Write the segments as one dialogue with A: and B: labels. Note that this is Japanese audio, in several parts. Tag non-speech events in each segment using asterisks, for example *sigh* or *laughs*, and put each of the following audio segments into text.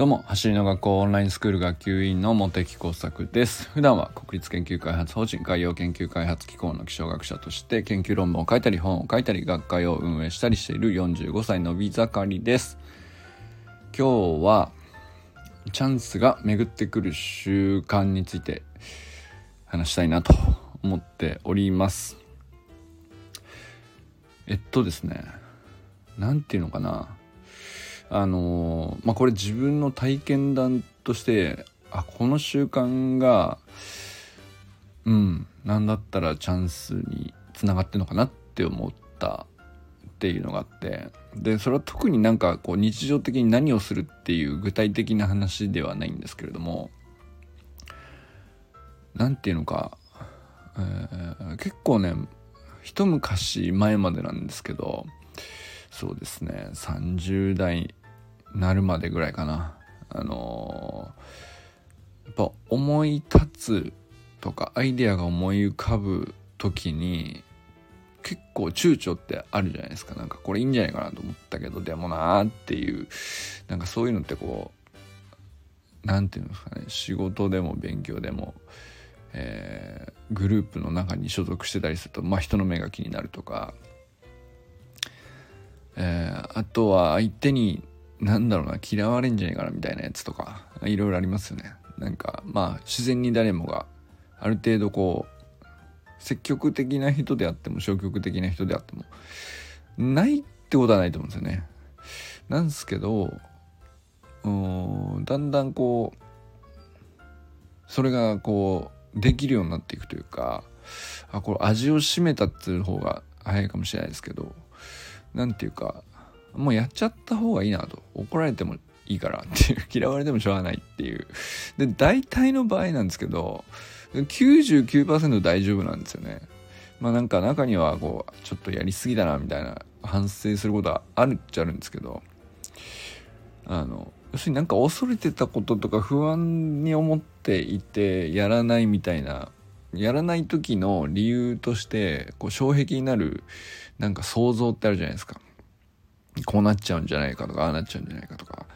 A: どうも、走りの学校オンラインスクール学級委員の茂木耕作です。普段は国立研究開発法人海洋研究開発機構の気象学者として研究論文を書いたり本を書いたり学会を運営したりしている45歳のび盛りです。今日はチャンスが巡ってくる習慣について話したいなと思っております。えっとですね、何て言うのかな。あのまあこれ自分の体験談としてあこの習慣がうん何だったらチャンスにつながってるのかなって思ったっていうのがあって。でそれは特になんかこう日常的に何をするっていう具体的な話ではないんですけれども何て言うのか、えー、結構ね一昔前までなんですけどそうですね30代なるまでぐらいかな。あのー、やっぱ思い立つとかアイデアが思い浮かぶ時に結構躊躇ってあるじゃないですか。なんかこれいいんじゃないかなと思ったけどでもなーっていうなんかそういうのってこう何て言うんですかね。仕事でも勉強でも、えー、グループの中に所属してたりするとまあ人の目が気になるとか、えー、あとは相手になんだろうな嫌われんじゃねえかなみたいなやつとかいろいろありますよね。なんかまあ自然に誰もがある程度こう積極的な人であっても消極的な人であってもないってことはないと思うんですよね。なんですけどうんだんだんこうそれがこうできるようになっていくというかあこれ味を占めたっていう方が早いかもしれないですけど何ていうかもうやっちゃった方がいいなと。怒られてもいいからっていう、*laughs* 嫌われてもしょうがないっていう。で、大体の場合なんですけど、99%大丈夫なんですよね。まあなんか中にはこう、ちょっとやりすぎだなみたいな反省することはあるっちゃあるんですけど、あの、要するになんか恐れてたこととか不安に思っていてやらないみたいなやらない時の理由としてこう障壁になるなんか想像ってあるじゃないですかこうなっちゃうんじゃないかとか、ああなっちゃうんじゃないかとか。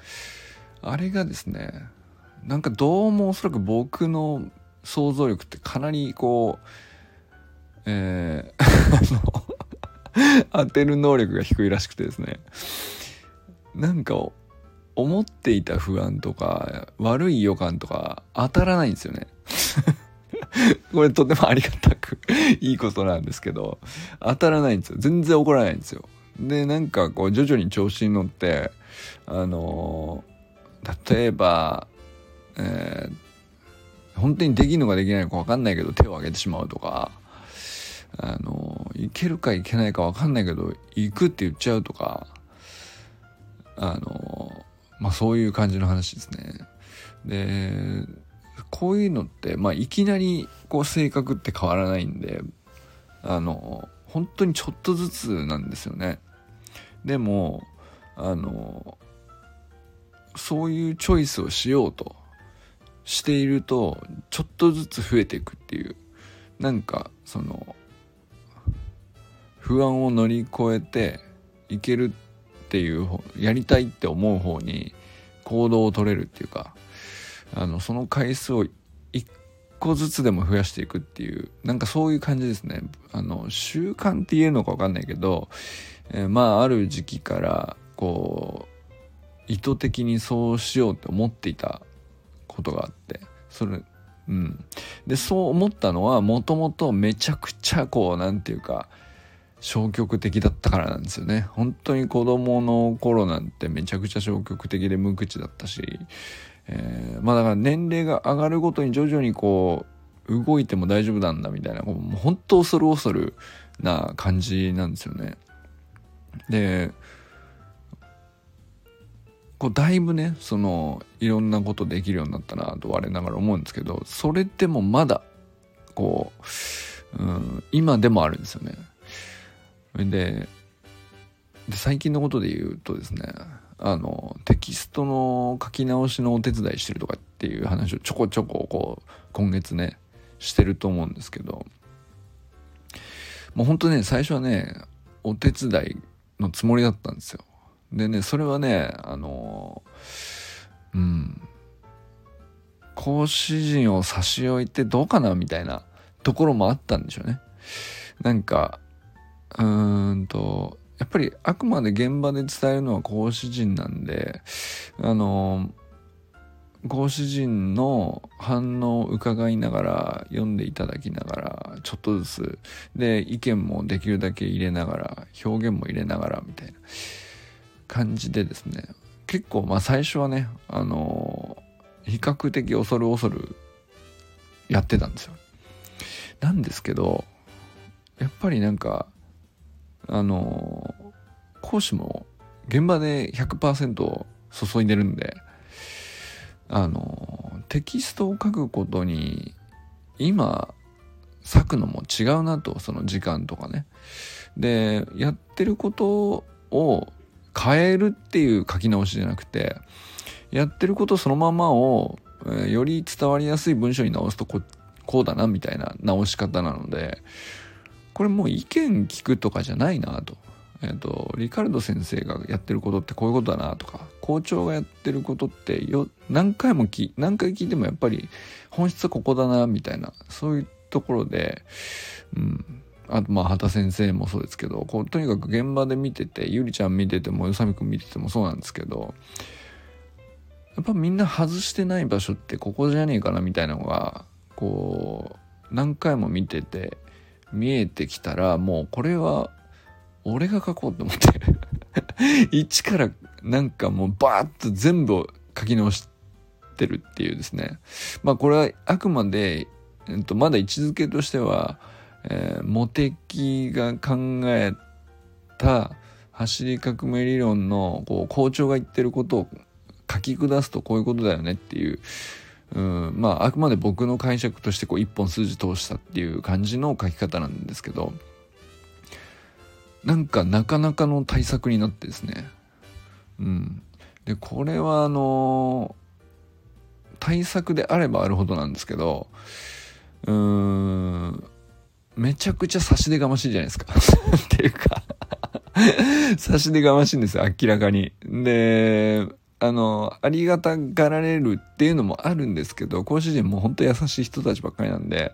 A: あれがですね、なんかどうもおそらく僕の想像力ってかなりこう、えー、*laughs* 当てる能力が低いらしくてですね、なんか思っていた不安とか悪い予感とか当たらないんですよね。*laughs* これとてもありがたくいいことなんですけど、当たらないんですよ。全然怒らないんですよ。でなんかこう徐々に調子に乗ってあの例えば、えー、本当にできるのかできないのか分かんないけど手を挙げてしまうとかあのいけるかいけないか分かんないけど行くって言っちゃうとかあのまあそういう感じの話ですね。でこういうのって、まあ、いきなりこう性格って変わらないんであの本当にちょっとずつなんですよね。でもあのそういうチョイスをしようとしているとちょっとずつ増えていくっていう。なんかその不安を乗り越えていけるっていうやりたいって思う方に行動を取れるっていうかあのその回数を一個ずつでも増やしていくっていうなんかそういう感じですね。あの習慣って言えるのか分かんないけど、えー、まあある時期からこう意図的にそうしようって思っていたことがあってそれうんでそう思ったのはもともとめちゃくちゃこう何て言うか消極的だったからなんですよね本当に子供の頃なんてめちゃくちゃ消極的で無口だったしえー、まあだから年齢が上がるごとに徐々にこう動いても大丈夫なんだみたいなもう本当恐る恐るな感じなんですよね。でこうだいぶねそのいろんなことできるようになったなと我ながら思うんですけどそれでもまだこう、うん、今でもあるんですよね。でで最近のことで言うとですねあのテキストの書き直しのお手伝いしてるとかっていう話をちょこちょここう今月ねしてると思うんですけどもうほんとね最初はねお手伝いのつもりだったんですよでねそれはねあのうん講師陣を差し置いてどうかなみたいなところもあったんでしょうね。なんかうーんとやっぱりあくまで現場で伝えるのは講師陣なんであの講師陣の反応を伺いながら読んでいただきながらちょっとずつで意見もできるだけ入れながら表現も入れながらみたいな感じでですね。結構まあ最初はねあの比較的恐る恐るやってたんですよ。なんですけどやっぱりなんかあの講師も現場で100%注いでるんであのテキストを書くことに今割くのも違うなとその時間とかねでやってることを変えるっていう書き直しじゃなくてやってることそのままを、えー、より伝わりやすい文章に直すとここうだなみたいな直し方なのでこれもう意見聞くとかじゃないなと。えっ、と、リカルド先生がやってることってこういうことだなとか、校長がやってることってよ、何回も聞、何回聞いてもやっぱり本質はここだな、みたいな、そういうところで、うん。あと、まあ、畑先生もそうですけど、こう、とにかく現場で見てて、ゆりちゃん見てても、宇佐美くん見ててもそうなんですけど、やっぱみんな外してない場所ってここじゃねえかな、みたいなのが、こう、何回も見てて、見えてきたら、もうこれは俺が書こうと思って *laughs* 一からなんかもうバーッと全部書き直してるっていうですね。まあこれはあくまで、えっと、まだ位置づけとしては、えー、モテキが考えた走り革命理論のこう校長が言ってることを書き下すとこういうことだよねっていう、うん、まああくまで僕の解釈としてこう一本筋通したっていう感じの書き方なんですけどなんかなかなかの対策になってですね。うん。でこれはあの対策であればあるほどなんですけどうーんめちゃくちゃ差し出がましいじゃないですか。*laughs* っていうか *laughs* 差し出がましいんですよ明らかに。であの、ありがたがられるっていうのもあるんですけど、講師陣も本当優しい人たちばっかりなんで、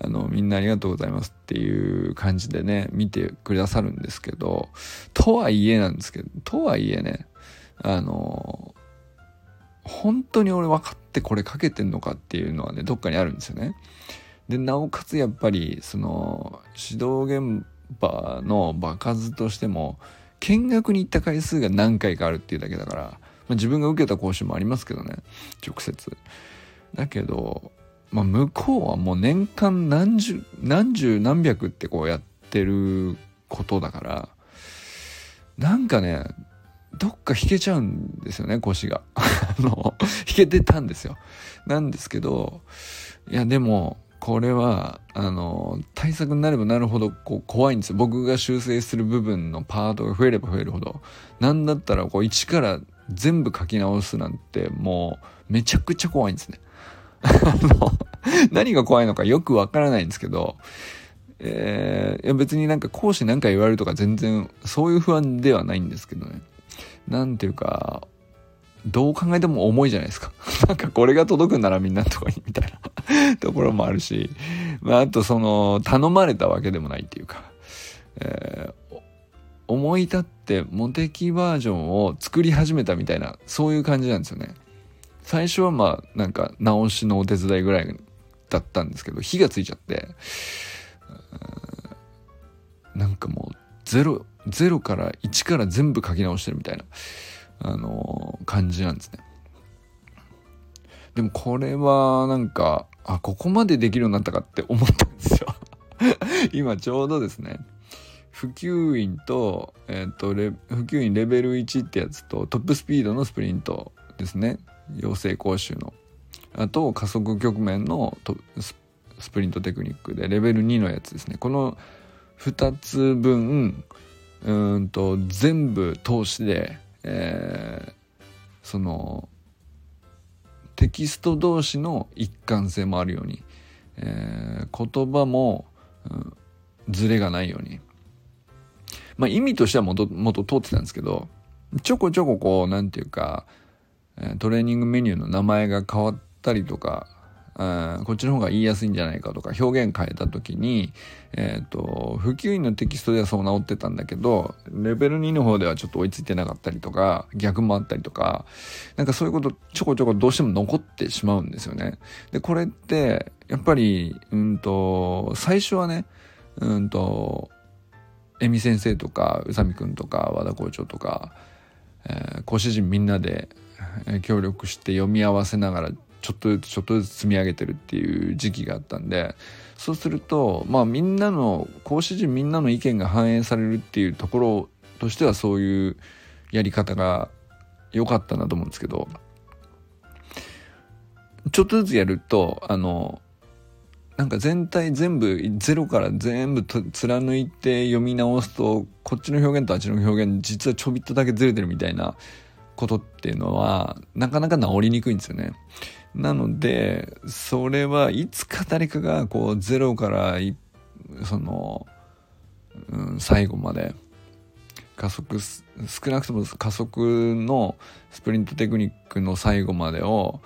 A: あの、みんなありがとうございますっていう感じでね、見てくださるんですけど、とはいえなんですけど、とはいえね、あの、本当に俺分かってこれかけてんのかっていうのはね、どっかにあるんですよね。で、なおかつやっぱり、その、指導現場の場数としても、見学に行った回数が何回かあるっていうだけだから、まあ、自分が受けた講習もありますけどね直接だけど、まあ、向こうはもう年間何十何十何百ってこうやってることだからなんかねどっか弾けちゃうんですよね腰が。*laughs* あの弾けてたんですよ。なんですけどいやでもこれはあの対策になればなるほどこう怖いんですよ。僕が修正する部分のパートが増えれば増えるほど。なんだったらこう一から全部書き直すなんてもうめちゃくちゃ怖いんですね。*laughs* あの何が怖いのかよくわからないんですけど、えー、いや別になんか講師なんか言われるとか全然そういう不安ではないんですけどね。なんていうか、どう考えても重いじゃないですか。*laughs* なんかこれが届くならみんなとかにみたいな *laughs* ところもあるし、まああとその頼まれたわけでもないっていうか、えー、思い立ってモテキバージョンを作り始めたみたいなそういう感じなんですよね最初はまあなんか直しのお手伝いぐらいだったんですけど火がついちゃってなんかもうゼロゼロから1から全部書き直してるみたいなあの、感じなんですねでもこれはなんかあここまでできるようになったかって思ったんですよ *laughs* 今ちょうどですね普及員と、えっ、ー、と、普及員レベル1ってやつと、トップスピードのスプリントですね。養成講習の。あと、加速局面のスプリントテクニックで、レベル2のやつですね。この2つ分、うんと、全部通しで、えー、その、テキスト同士の一貫性もあるように、えー、言葉も、うん、ズレがないように、まあ意味としてはもともと通ってたんですけど、ちょこちょここう、なんていうか、トレーニングメニューの名前が変わったりとかこっちの方が言いやすいんじゃないかとか表現変えた時に、えっ、ー、と、普及員のテキストではそう直ってたんだけど、レベル2の方ではちょっと追いついてなかったりとか、逆もあったりとか、なんかそういうことちょこちょこどうしても残ってしまうんですよね。で、これって、やっぱり、うんと、最初はね、うんと、エミ先生とか、宇佐美くんとか、和田校長とか、えー、講師陣みんなで協力して読み合わせながらちょっとずつちょっとずつ積み上げてるっていう時期があったんでそうするとまあみんなの講師陣みんなの意見が反映されるっていうところとしてはそういうやり方が良かったなと思うんですけどちょっとずつやるとあのなんか全体全部ゼロから全部と貫いて読み直すとこっちの表現とあっちの表現実はちょびっとだけずれてるみたいなことっていうのはなかなか治りにくいんですよね。なのでそれはいつか誰かがこうゼロからその、うん、最後まで加速少なくとも加速のスプリントテクニックの最後までを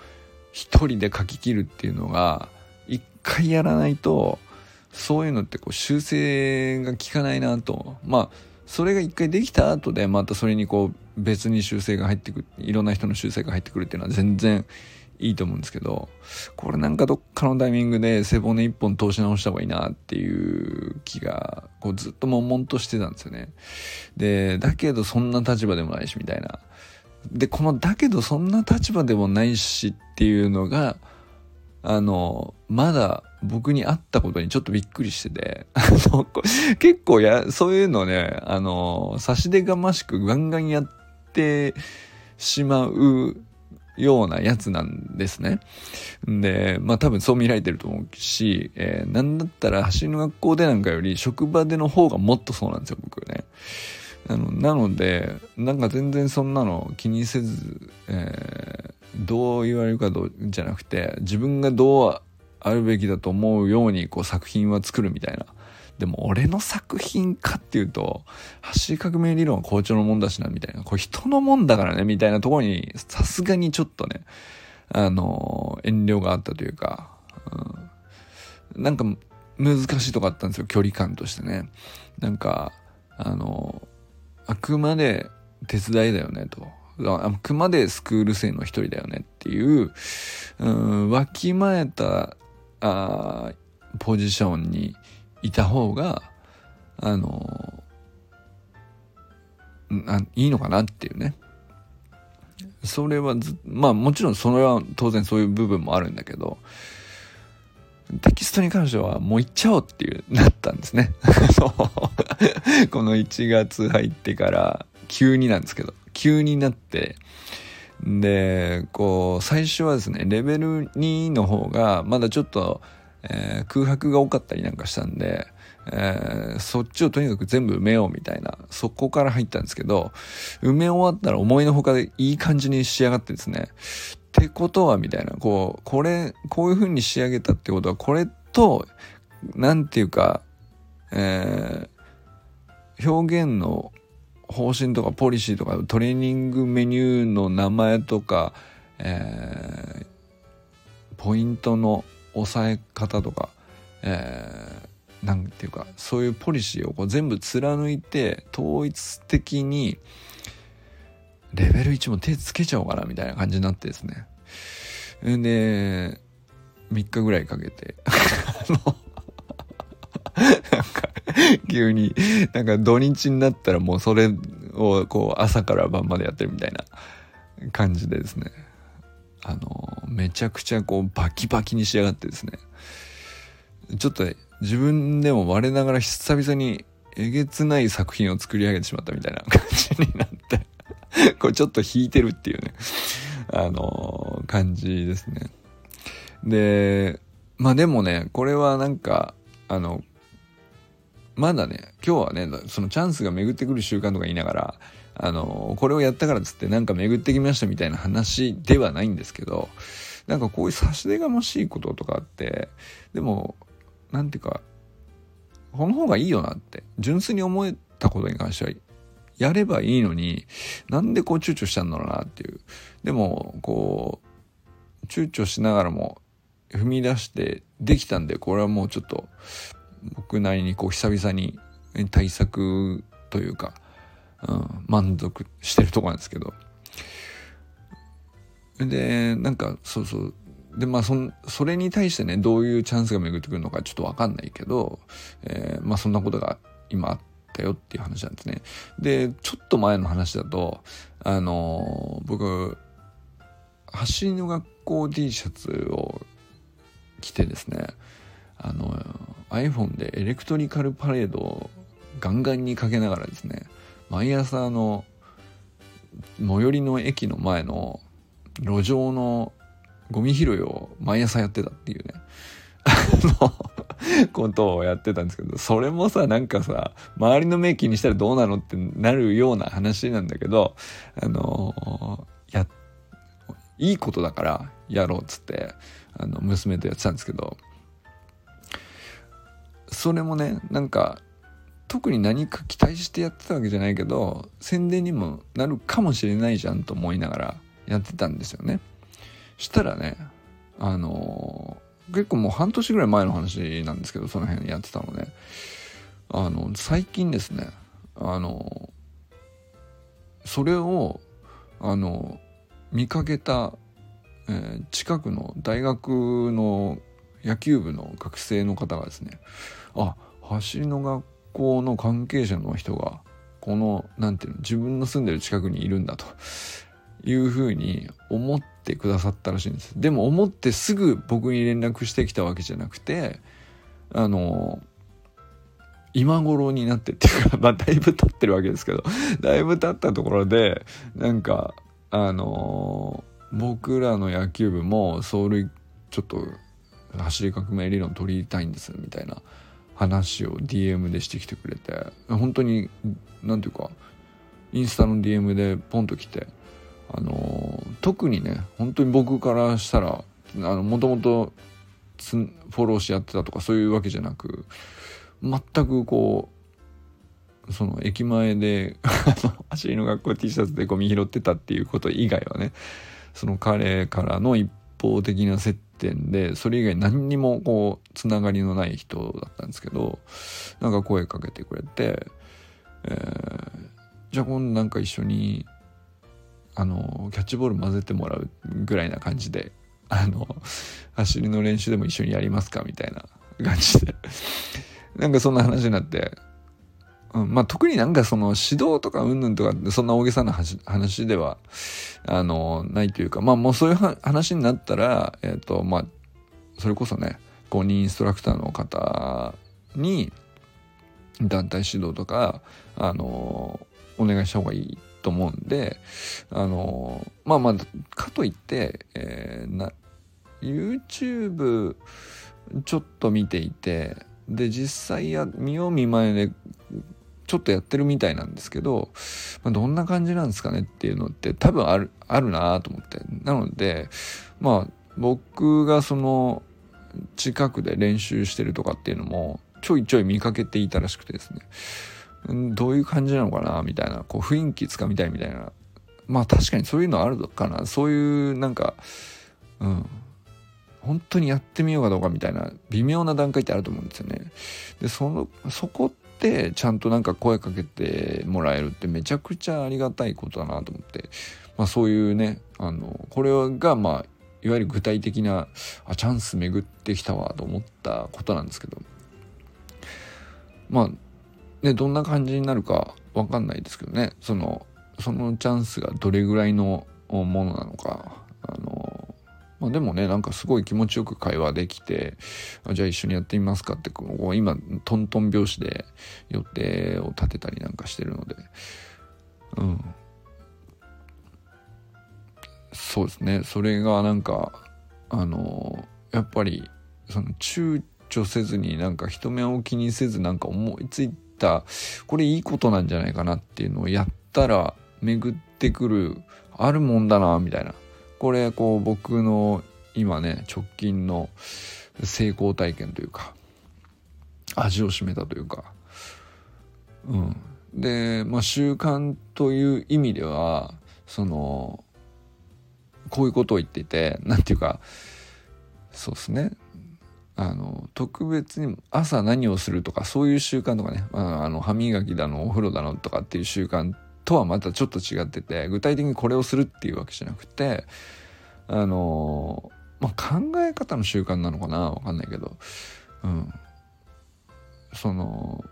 A: 一人で書き切るっていうのが一回やらないとそういうのってこう修正が効かないなとまあそれが一回できた後でまたそれにこう別に修正が入ってくるいろんな人の修正が入ってくるっていうのは全然いいと思うんですけど、これなんかどっかのタイミングで背骨一本通し直した方がいいなっていう気が、こうずっと悶々としてたんですよね。で、だけどそんな立場でもないしみたいな。で、このだけどそんな立場でもないしっていうのが、あの、まだ僕に会ったことにちょっとびっくりしてて、結構や、そういうのね、あの、差し出がましくガンガンやってしまうようなやつなんですね。で、まあ多分そう見られてると思うし、えー、なんだったら走りの学校でなんかより職場での方がもっとそうなんですよ、僕ね。あのなので、なんか全然そんなの気にせず、えー、どう言われるかどうじゃなくて、自分がどうあるべきだと思うようにこう作品は作るみたいな。でも俺の作品かっていうと、走り革命理論は校長のもんだしな、みたいな。これ人のもんだからね、みたいなところに、さすがにちょっとね、あの、遠慮があったというか、うん、なんか難しいとこあったんですよ、距離感としてね。なんか、あの、あくまで手伝いだよね、と。あくまでスクール生の一人だよねっていう、うん、わきまえた、あポジションにいた方が、あの、いいのかなっていうね。それはず、まあもちろんそれは当然そういう部分もあるんだけど、テキストに関してはもう行っちゃおうっていうなったんですね。*laughs* この1月入ってから急になんですけど、急になって、で、こう、最初はですね、レベル2の方がまだちょっとえー、空白が多かったりなんかしたんで、えー、そっちをとにかく全部埋めようみたいな、そこから入ったんですけど、埋め終わったら思いのほかでいい感じに仕上がってですね、ってことはみたいな、こう、これ、こういう風に仕上げたってことは、これと、なんていうか、えー、表現の方針とかポリシーとかトレーニングメニューの名前とか、えー、ポイントの抑え方とか、えー、なんていうかそういうポリシーをこう全部貫いて統一的にレベル1も手つけちゃおうかなみたいな感じになってですね。で3日ぐらいかけて。*laughs* あのなんか *laughs* 急になんか土日になったらもうそれをこう朝から晩までやってるみたいな感じでですね。あの、めちゃくちゃこうバキバキに仕上がってですね、ちょっと自分でも我ながら久々にえげつない作品を作り上げてしまったみたいな *laughs* 感じになってこれちょっと引いてるっていうね、あの、感じですね。で、まあでもね、これはなんか、あの、まだね、今日はね、そのチャンスが巡ってくる習慣とか言いながら、あの、これをやったからっつってなんか巡ってきましたみたいな話ではないんですけど、なんかこういう差し出がましいこととかあって、でも、なんていうか、この方がいいよなって、純粋に思えたことに関しては、やればいいのになんでこう躊躇したんだろうなっていう。でもこう躊躇しながらも踏み出してできたんでこれはもうちょっと僕なりにこう久々に対策というか、うん、満足してるとこなんですけどでなんかそうそうでまあそそれに対してねどういうチャンスが巡ってくるのかちょっと分かんないけど、えー、まあそんなことが今あったよっていう話なんですね。でちょっと前の話だとあのー、僕走りの学校 T シャツを着てですねあの iPhone でエレクトリカルパレードをガンガンにかけながらですね毎朝の最寄りの駅の前の路上のゴミ拾いを毎朝やってたっていうね *laughs* ことをやってたんですけどそれもさなんかさ周りの目気にしたらどうなのってなるような話なんだけどあのやいいことだからやろうっつってあの娘とやってたんですけどそれもねなんか特に何か期待してやってたわけじゃないけど宣伝にもなるかもしれないじゃんと思いながらやってたんですよね。したらねあのー、結構もう半年ぐらい前の話なんですけどその辺やってたのねあの最近ですねあのー、それをあのー、見かけた、え、近くの大学の野球部の学生の方がですねあ走りの学校の関係者の人がこの何ていうの自分の住んでる近くにいるんだというふうに思ってくださったらしいんです。でも思ってすぐ僕に連絡してきたわけじゃなくてあの今頃になってっていうか、*laughs* まあ、だいぶ経ってるわけですけどだいぶ経ったところでなんかあの僕らの野球部も走塁ちょっと走り革命理論取りたいんですみたいな話を DM でしてきてくれて本当に何ていうかインスタの DM でポンと来てあの特にね本当に僕からしたらもともとフォローし合ってたとかそういうわけじゃなく全くこうその駅前で走りの学校 T シャツでゴミ拾ってたっていうこと以外はねその彼からの一方的な接点でそれ以外何にもこうつながりのない人だったんですけどなんか声かけてくれて、えー、じゃあ今度なんか一緒にあのキャッチボール混ぜてもらうぐらいな感じであの走りの練習でも一緒にやりますかみたいな感じで。なんかそんな話になって、うん、まあ特になんかその指導とかうんぬんとかそんな大げさな話ではあのないというかまあもうそういう話になったらえっ、ー、とまあそれこそね公認インストラクターの方に団体指導とかあのお願いした方がいいと思うんであのまあまあかといって、えー、な YouTube ちょっと見ていてで実際や見よう見まねでちょっとやってるみたいなんですけど、まあ、どんな感じなんですかねっていうのって多分あるあるなと思って。なのでまあ僕がその近くで練習してるとかっていうのもちょいちょい見かけていたらしくてですね。どういう感じなのかなみたいなこう雰囲気つかみたいみたいな。まあ確かにそういうのあるのかな。そういうなんかうん。本当にやってみようかどうかみたいな微妙な段階ってあると思うんですよね。でそのそこてちゃんとなんか声かけてもらえるってめちゃくちゃありがたいことだなと思って、まあ、そういうねあのこれがまあいわゆる具体的なあチャンス巡ってきたわと思ったことなんですけど。まあね、どんな感じになるかわかんないですけどね。そのそのチャンスがどれぐらいのものなのか、まあ、でもねなんかすごい気持ちよく会話できてじゃあ一緒にやってみますかってこう今トントン拍子で予定を立てたりなんかしてるので。うん。そうですね。それがなんかあのやっぱりその躊躇せずになんか人目を気にせずなんか思いついたこれいいことなんじゃないかなっていうのをやったら巡ってくるあるもんだなみたいな。これこう僕の今ね直近の成功体験というか味を占めたというか。うん。で、まあ、習慣という意味ではそのこういうことを言っていて何て言うかそうですね。あの特別に朝何をするとかそういう習慣とかね、あ、あの歯磨きだのお風呂だのとかっていう習慣とはまたちょっと違ってて具体的にこれをするっていうわけじゃなくてあの、まあ、考え方の習慣なのかなわかんないけど、うん、その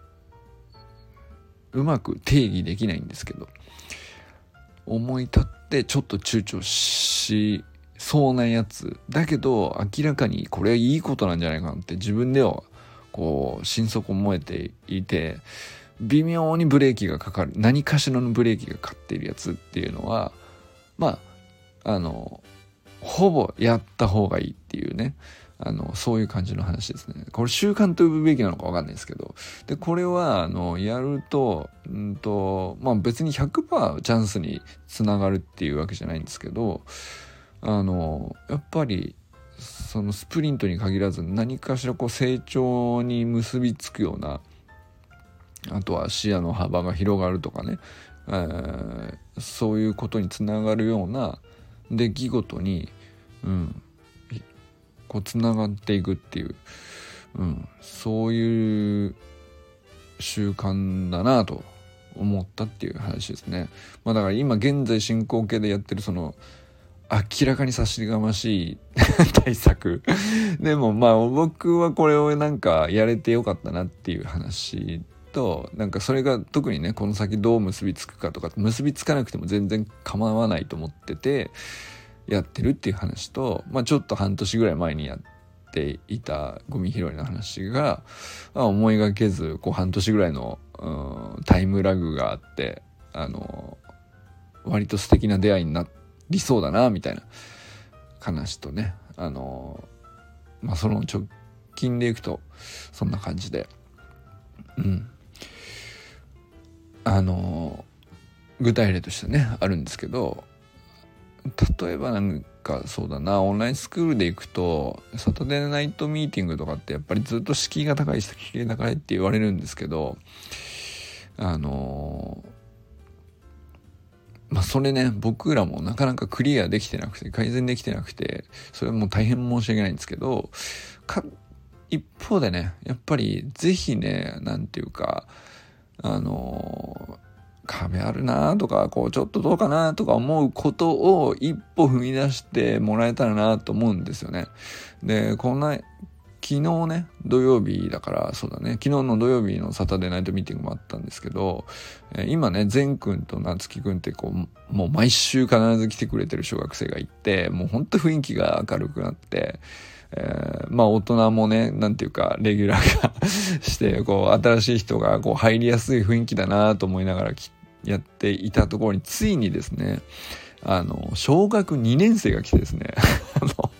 A: うまく定義できないんですけど。思い立ってちょっと躊躇しそうなやつ。だけど明らかにこれはいいことなんじゃないかなって自分ではこう心底思えていて微妙にブレーキがかかる。何かしらのブレーキがかかっているやつっていうのはまああのほぼやった方がいいっていうね。あのそういう感じの話ですね。これ習慣と呼ぶべきなのか分かんないですけど。でこれはあのやるとうんとまあ別に100%チャンスにつながるっていうわけじゃないんですけどあのやっぱりそのスプリントに限らず何かしらこう成長に結びつくようなあとは視野の幅が広がるとかね、えー、そういうことにつながるような出来事に、うん、こうつながっていくっていう、うん、そういう習慣だなと思ったっていう話ですね。まあだから今現在進行形でやってるその明らかに差しがましい *laughs* 対策でもまあ僕はこれをなんかやれてよかったなっていう話となんかそれが特にねこの先どう結びつくかとか結びつかなくても全然構わないと思っててやってるっていう話と、まあ、ちょっと半年ぐらい前にやっていたゴミ拾いの話が、まあ、思いがけずこう半年ぐらいの、タイムラグがあってあの割と素敵な出会いになりそうだなみたいな話とねあのまあその直近でいくとそんな感じで。うん。あの具体例としてねあるんですけど例えばなんかそうだなオンラインスクールで行くとサタデーナイトミーティングとかってやっぱりずっと敷居が高い敷居が高いって言われるんですけどあのまあそれね僕らもなかなかクリアできてなくて改善できてなくてそれはもう大変申し訳ないんですけど一方でねやっぱり是非ね何て言うかあの壁あるなとか、こう、ちょっとどうかなとか思うことを一歩踏み出してもらえたらなと思うんですよね。で、こんな、昨日ね、土曜日だから、そうだね、昨日の土曜日のサタデーナイトミーティングもあったんですけど、えー、今ね、善くんと夏樹くんってこう、もう毎週必ず来てくれてる小学生がいて、もうほんと雰囲気が明るくなって、えー、まあ大人もね、なんていうか、レギュラーが *laughs* して、こう、新しい人がこう入りやすい雰囲気だなと思いながらやっていたところについにですねあの小学2年生が来てですね。あの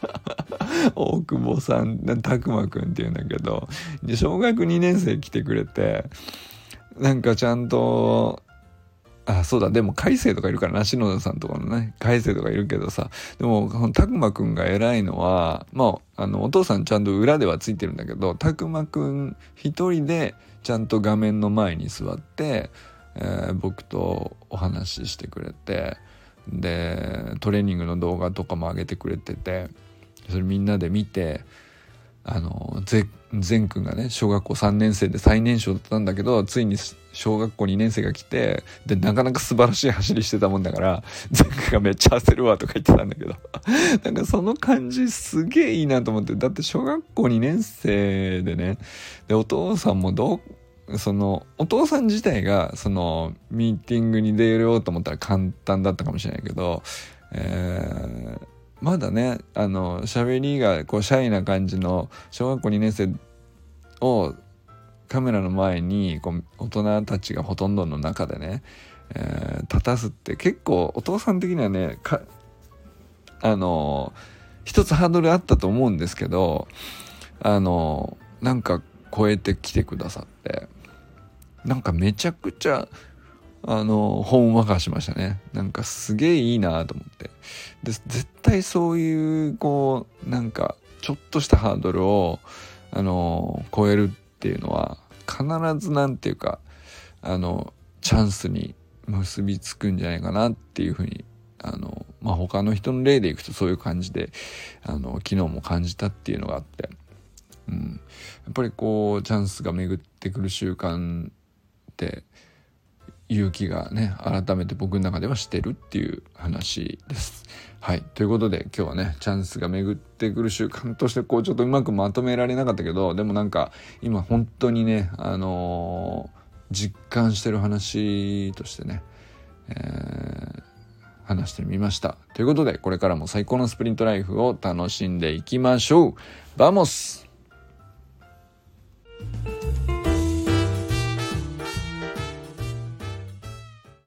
A: *laughs* 大久保さん拓磨くんっていうんだけど小学2年生来てくれてなんかちゃんとあそうだ。でも海星とかいるからな篠田さんとかのね海星とかいるけどさでもこの拓磨くんが偉いのはまああのお父さんちゃんと裏ではついてるんだけど拓磨くん一人でちゃんと画面の前に座ってえー、僕とお話ししてくれてでトレーニングの動画とかも上げてくれててそれみんなで見てあのぜ善くんがね小学校3年生で最年少だったんだけどついに小学校2年生が来てでなかなか素晴らしい走りしてたもんだから善くんがめっちゃ焦るわとか言ってたんだけど。*laughs* なんかその感じすげえいいなと思って。だって小学校2年生でねでお父さんもどうそのお父さん自体がそのミーティングに出ようと思ったら簡単だったかもしれないけど、えー、まだねあの喋りがこうシャイな感じの小学校2年生をカメラの前にこう大人たちがほとんどの中でね、えー、立たすって結構お父さん的にはねかあの一つハードルあったと思うんですけどあのなんか超えてきてくださってなんかめちゃくちゃあのほんわかしましたね。なんかすげえいいなと思って。で絶対そういうこうなんかちょっとしたハードルをあの超えるっていうのは必ず何て言うかあのチャンスに結びつくんじゃないかなっていうふうにあの、まあ、他の人の例でいくとそういう感じであの昨日も感じたっていうのがあって、うん、やっぱりこうチャンスが巡ってくる習慣って勇気がね改めて僕の中ではしてるっていう話です。はい。ということで、今日はね、チャンスが巡ってくる習慣として、こう、ちょっとうまくまとめられなかったけど、でもなんか、今本当にね、あのー、実感してる話としてね、えー、話してみました。ということで、これからも最高のスプリントライフを楽しんでいきましょう vamos